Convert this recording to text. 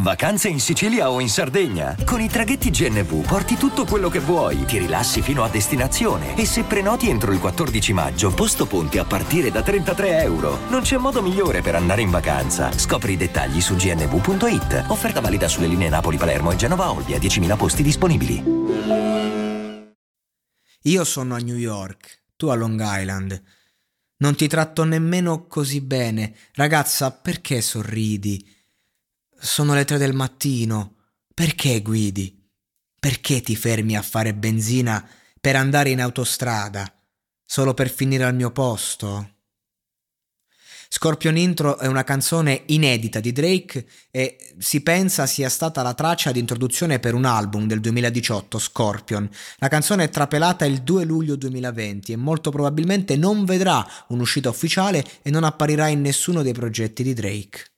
Vacanze in Sicilia o in Sardegna? Con i traghetti GNV porti tutto quello che vuoi, ti rilassi fino a destinazione e se prenoti entro il 14 maggio, posto ponti a partire da 33 euro. Non c'è modo migliore per andare in vacanza. Scopri i dettagli su gnv.it. Offerta valida sulle linee Napoli-Palermo e Genova-Olbia, 10.000 posti disponibili. Io sono a New York, tu a Long Island. Non ti tratto nemmeno così bene. Ragazza, perché sorridi? Sono le tre del mattino. Perché guidi? Perché ti fermi a fare benzina per andare in autostrada? Solo per finire al mio posto? Scorpion Intro è una canzone inedita di Drake e si pensa sia stata la traccia di introduzione per un album del 2018, Scorpion. La canzone è trapelata il 2 luglio 2020 e molto probabilmente non vedrà un'uscita ufficiale e non apparirà in nessuno dei progetti di Drake.